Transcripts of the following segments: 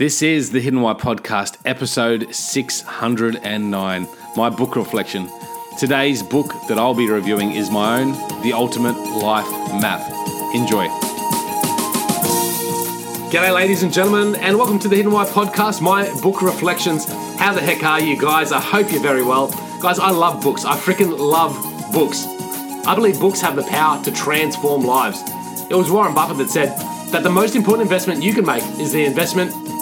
This is the Hidden Why podcast, episode 609, my book reflection. Today's book that I'll be reviewing is my own, The Ultimate Life Map. Enjoy. G'day, ladies and gentlemen, and welcome to the Hidden Why podcast, my book reflections. How the heck are you guys? I hope you're very well. Guys, I love books. I freaking love books. I believe books have the power to transform lives. It was Warren Buffett that said that the most important investment you can make is the investment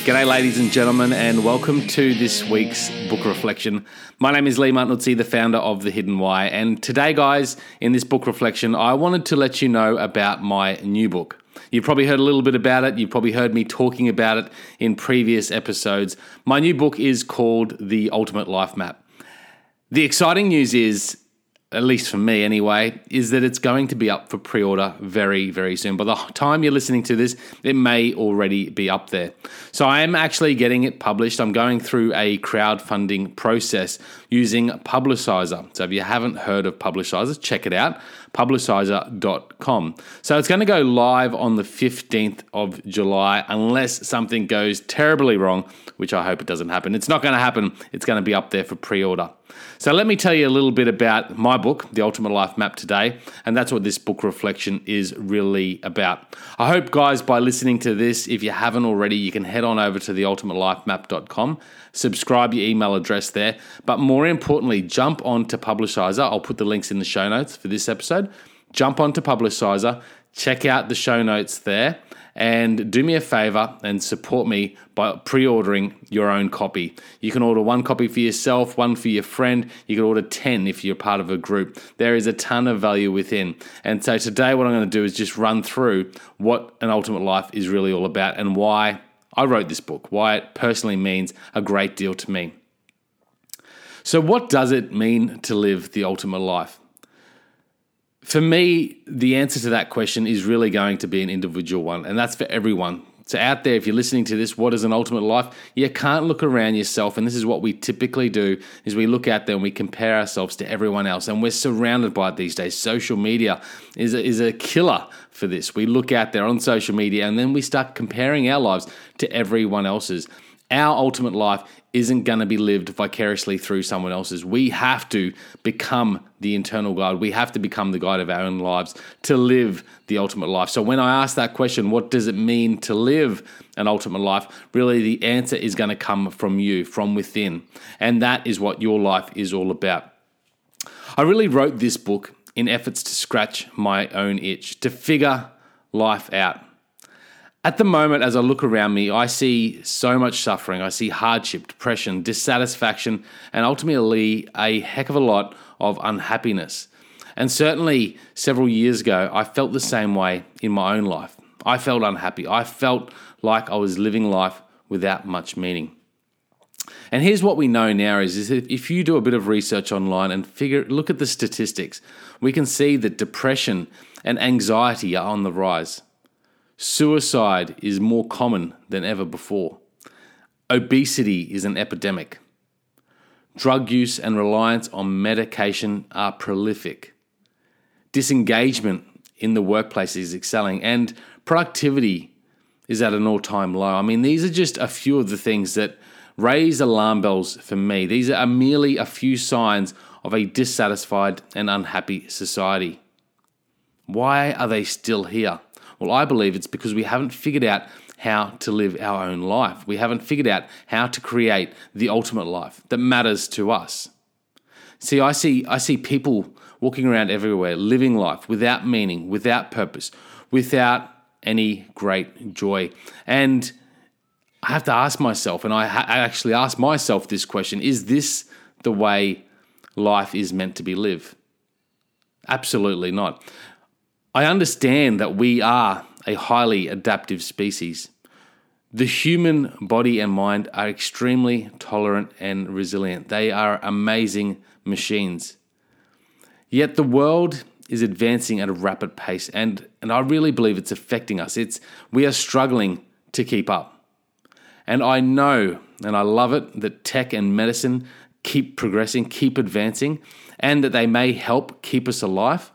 G'day, ladies and gentlemen, and welcome to this week's book reflection. My name is Lee Martinuzzi, the founder of The Hidden Why, and today, guys, in this book reflection, I wanted to let you know about my new book. You've probably heard a little bit about it. You've probably heard me talking about it in previous episodes. My new book is called The Ultimate Life Map. The exciting news is at least for me anyway, is that it's going to be up for pre order very, very soon. By the time you're listening to this, it may already be up there. So I am actually getting it published. I'm going through a crowdfunding process using Publishizer. So if you haven't heard of Publishizer, check it out publishizer.com. So it's going to go live on the 15th of July unless something goes terribly wrong, which I hope it doesn't happen. It's not going to happen. It's going to be up there for pre order. So let me tell you a little bit about my book, The Ultimate Life Map, today. And that's what this book reflection is really about. I hope, guys, by listening to this, if you haven't already, you can head on over to theultimatelifemap.com, subscribe your email address there. But more importantly, jump on to Publishizer. I'll put the links in the show notes for this episode. Jump on to Publishizer, check out the show notes there and do me a favor and support me by pre ordering your own copy. You can order one copy for yourself, one for your friend. You can order 10 if you're part of a group. There is a ton of value within. And so today, what I'm going to do is just run through what an ultimate life is really all about and why I wrote this book, why it personally means a great deal to me. So, what does it mean to live the ultimate life? For me, the answer to that question is really going to be an individual one, and that's for everyone. So, out there, if you're listening to this, what is an ultimate life? You can't look around yourself, and this is what we typically do: is we look out there and we compare ourselves to everyone else, and we're surrounded by it these days. Social media is a, is a killer for this. We look out there on social media, and then we start comparing our lives to everyone else's. Our ultimate life isn't going to be lived vicariously through someone else's. We have to become the internal guide. We have to become the guide of our own lives to live the ultimate life. So, when I ask that question, what does it mean to live an ultimate life? Really, the answer is going to come from you, from within. And that is what your life is all about. I really wrote this book in efforts to scratch my own itch, to figure life out. At the moment, as I look around me, I see so much suffering. I see hardship, depression, dissatisfaction, and ultimately a heck of a lot of unhappiness. And certainly several years ago, I felt the same way in my own life. I felt unhappy. I felt like I was living life without much meaning. And here's what we know now is, is if you do a bit of research online and figure look at the statistics, we can see that depression and anxiety are on the rise. Suicide is more common than ever before. Obesity is an epidemic. Drug use and reliance on medication are prolific. Disengagement in the workplace is excelling, and productivity is at an all time low. I mean, these are just a few of the things that raise alarm bells for me. These are merely a few signs of a dissatisfied and unhappy society. Why are they still here? Well, I believe it's because we haven't figured out how to live our own life. We haven't figured out how to create the ultimate life that matters to us. See, I see I see people walking around everywhere living life without meaning, without purpose, without any great joy. And I have to ask myself, and I, ha- I actually ask myself this question is this the way life is meant to be lived? Absolutely not. I understand that we are a highly adaptive species. The human body and mind are extremely tolerant and resilient. They are amazing machines. Yet the world is advancing at a rapid pace, and, and I really believe it's affecting us. It's, we are struggling to keep up. And I know and I love it that tech and medicine keep progressing, keep advancing, and that they may help keep us alive.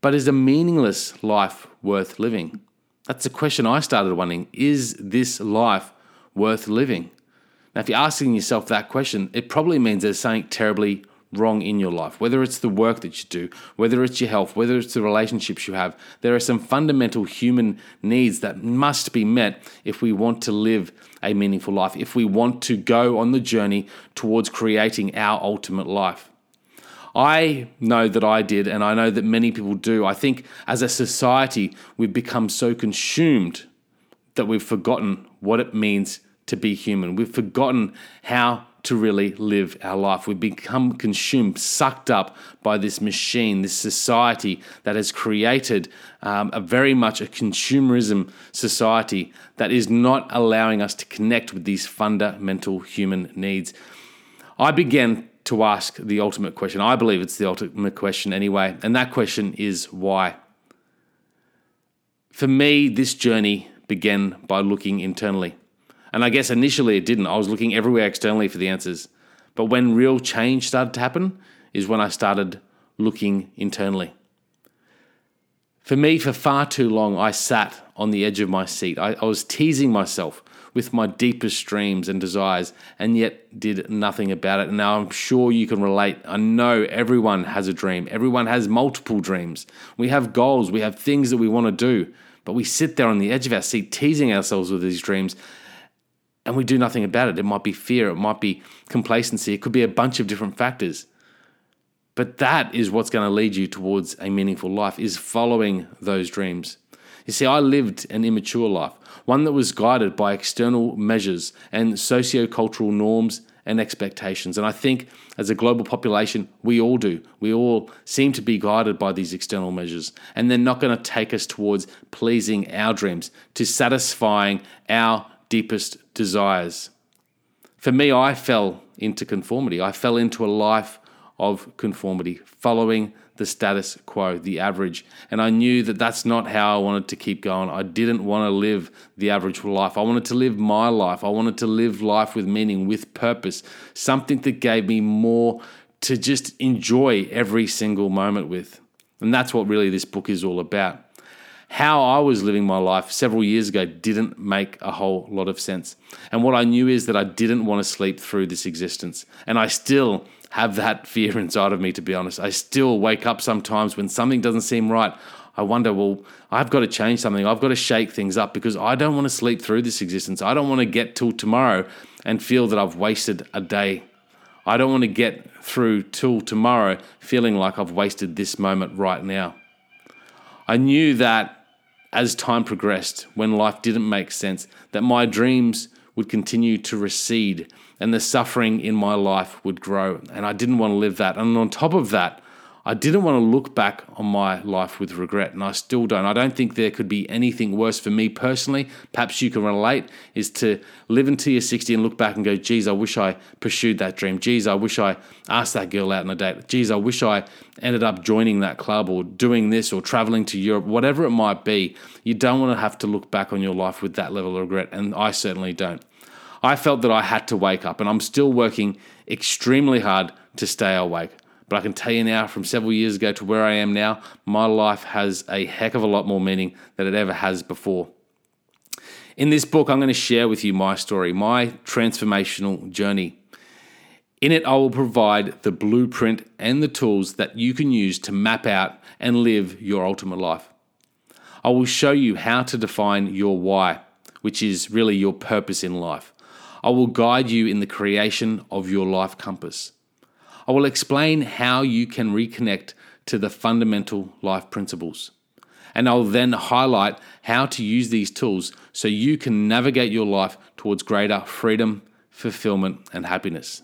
But is a meaningless life worth living? That's a question I started wondering. Is this life worth living? Now, if you're asking yourself that question, it probably means there's something terribly wrong in your life, whether it's the work that you do, whether it's your health, whether it's the relationships you have. There are some fundamental human needs that must be met if we want to live a meaningful life, if we want to go on the journey towards creating our ultimate life. I know that I did, and I know that many people do. I think as a society, we've become so consumed that we've forgotten what it means to be human. We've forgotten how to really live our life. We've become consumed, sucked up by this machine, this society that has created um, a very much a consumerism society that is not allowing us to connect with these fundamental human needs. I began to ask the ultimate question. I believe it's the ultimate question anyway, and that question is why. For me, this journey began by looking internally. And I guess initially it didn't. I was looking everywhere externally for the answers. But when real change started to happen is when I started looking internally. For me, for far too long, I sat on the edge of my seat. I, I was teasing myself with my deepest dreams and desires and yet did nothing about it. And now I'm sure you can relate. I know everyone has a dream, everyone has multiple dreams. We have goals, we have things that we want to do, but we sit there on the edge of our seat teasing ourselves with these dreams and we do nothing about it. It might be fear, it might be complacency, it could be a bunch of different factors. But that is what's going to lead you towards a meaningful life is following those dreams. You see, I lived an immature life, one that was guided by external measures and socio-cultural norms and expectations. And I think as a global population, we all do. We all seem to be guided by these external measures. And they're not going to take us towards pleasing our dreams, to satisfying our deepest desires. For me, I fell into conformity. I fell into a life of conformity, following the status quo, the average. And I knew that that's not how I wanted to keep going. I didn't want to live the average life. I wanted to live my life. I wanted to live life with meaning, with purpose, something that gave me more to just enjoy every single moment with. And that's what really this book is all about. How I was living my life several years ago didn't make a whole lot of sense. And what I knew is that I didn't want to sleep through this existence. And I still have that fear inside of me, to be honest. I still wake up sometimes when something doesn't seem right. I wonder, well, I've got to change something. I've got to shake things up because I don't want to sleep through this existence. I don't want to get till tomorrow and feel that I've wasted a day. I don't want to get through till tomorrow feeling like I've wasted this moment right now. I knew that as time progressed, when life didn't make sense, that my dreams would continue to recede and the suffering in my life would grow. And I didn't want to live that. And on top of that, I didn't want to look back on my life with regret, and I still don't. I don't think there could be anything worse for me personally. Perhaps you can relate, is to live until you're 60 and look back and go, geez, I wish I pursued that dream. Geez, I wish I asked that girl out on a date. Geez, I wish I ended up joining that club or doing this or traveling to Europe, whatever it might be. You don't want to have to look back on your life with that level of regret, and I certainly don't. I felt that I had to wake up, and I'm still working extremely hard to stay awake. But I can tell you now, from several years ago to where I am now, my life has a heck of a lot more meaning than it ever has before. In this book, I'm going to share with you my story, my transformational journey. In it, I will provide the blueprint and the tools that you can use to map out and live your ultimate life. I will show you how to define your why, which is really your purpose in life. I will guide you in the creation of your life compass. I will explain how you can reconnect to the fundamental life principles and I'll then highlight how to use these tools so you can navigate your life towards greater freedom, fulfillment, and happiness.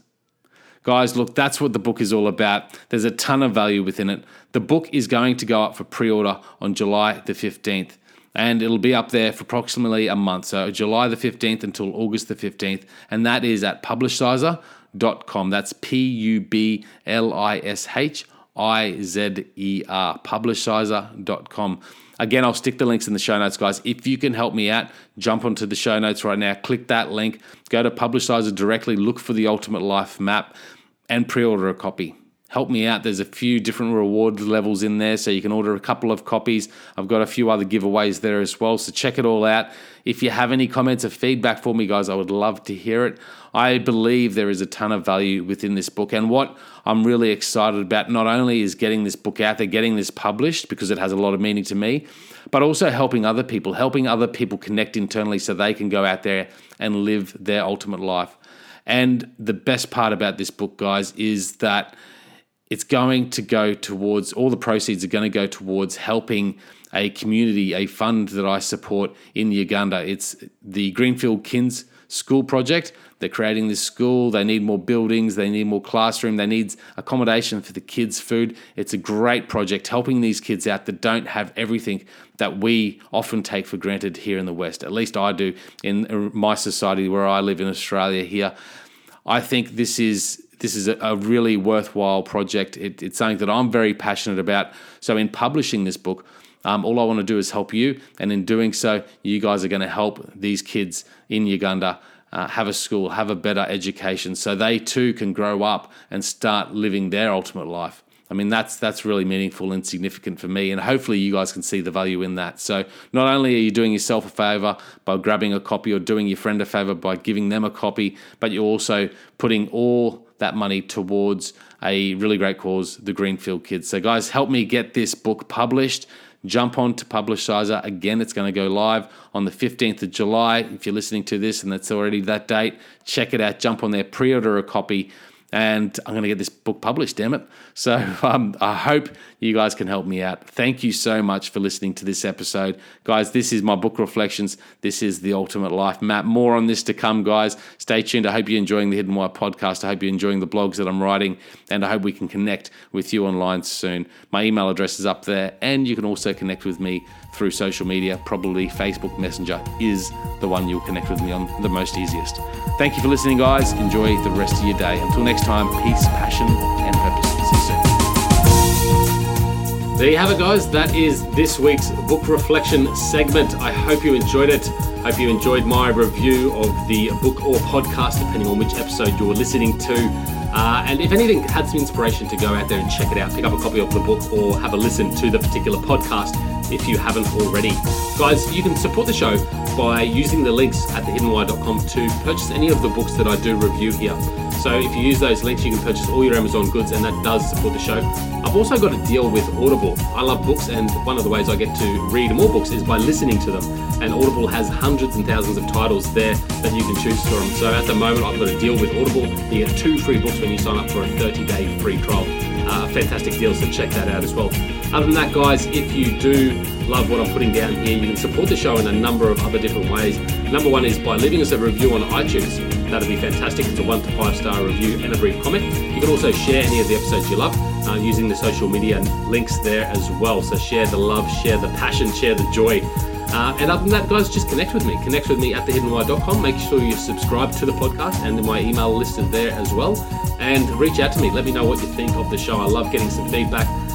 Guys, look, that's what the book is all about. There's a ton of value within it. The book is going to go up for pre order on July the 15th, and it'll be up there for approximately a month. So, July the 15th until August the 15th, and that is at publishizer.com. That's P U B L I S H I Z E R, publishizer.com. Again, I'll stick the links in the show notes, guys. If you can help me out, jump onto the show notes right now, click that link, go to Publishizer directly, look for the Ultimate Life map, and pre order a copy. Help me out. There's a few different reward levels in there, so you can order a couple of copies. I've got a few other giveaways there as well, so check it all out. If you have any comments or feedback for me, guys, I would love to hear it. I believe there is a ton of value within this book, and what I'm really excited about not only is getting this book out there, getting this published because it has a lot of meaning to me, but also helping other people, helping other people connect internally so they can go out there and live their ultimate life. And the best part about this book, guys, is that it's going to go towards all the proceeds are going to go towards helping a community, a fund that I support in Uganda. It's the Greenfield Kids School Project. They're creating this school. They need more buildings. They need more classroom. They need accommodation for the kids' food. It's a great project helping these kids out that don't have everything that we often take for granted here in the West. At least I do in my society where I live in Australia here. I think this is this is a, really worthwhile project. It, it's something that I'm very passionate about. So in publishing this book, um, all I want to do is help you, and in doing so, you guys are going to help these kids in Uganda uh, have a school, have a better education, so they too can grow up and start living their ultimate life. I mean, that's that's really meaningful and significant for me, and hopefully you guys can see the value in that. So not only are you doing yourself a favor by grabbing a copy or doing your friend a favor by giving them a copy, but you're also putting all that money towards a really great cause, the Greenfield Kids. So guys, help me get this book published jump on to Publishizer. Again, it's going to go live on the 15th of July. If you're listening to this and that's already that date, check it out. Jump on there, pre order a copy and I'm going to get this book published, damn it. So um, I hope you guys can help me out. Thank you so much for listening to this episode. Guys, this is my book reflections. This is the ultimate life map. More on this to come, guys. Stay tuned. I hope you're enjoying the Hidden Why podcast. I hope you're enjoying the blogs that I'm writing, and I hope we can connect with you online soon. My email address is up there, and you can also connect with me through social media. Probably Facebook Messenger is the one you'll connect with me on the most easiest. Thank you for listening, guys. Enjoy the rest of your day. Until next time, peace, passion, and purpose. See you soon. There you have it, guys. That is this week's book reflection segment. I hope you enjoyed it. Hope you enjoyed my review of the book or podcast, depending on which episode you're listening to. Uh, and if anything had some inspiration to go out there and check it out, pick up a copy of the book or have a listen to the particular podcast if you haven't already. Guys, you can support the show by using the links at thehiddenwhy.com to purchase any of the books that I do review here. So if you use those links, you can purchase all your Amazon goods, and that does support the show. I've also got a deal with Audible. I love books, and one of the ways I get to read more books is by listening to them. And Audible has hundreds and thousands of titles there that you can choose from. So at the moment, I've got a deal with Audible. You get two free books when you sign up for a 30 day free trial. Uh, fantastic deal, so check that out as well. Other than that, guys, if you do love what I'm putting down here, you can support the show in a number of other different ways. Number one is by leaving us a review on iTunes. That'd be fantastic. It's a one to five star review and a brief comment. You can also share any of the episodes you love uh, using the social media links there as well. So share the love, share the passion, share the joy. Uh, and other than that, guys, just connect with me. Connect with me at thehiddenwhy.com. Make sure you subscribe to the podcast and my email listed there as well. And reach out to me. Let me know what you think of the show. I love getting some feedback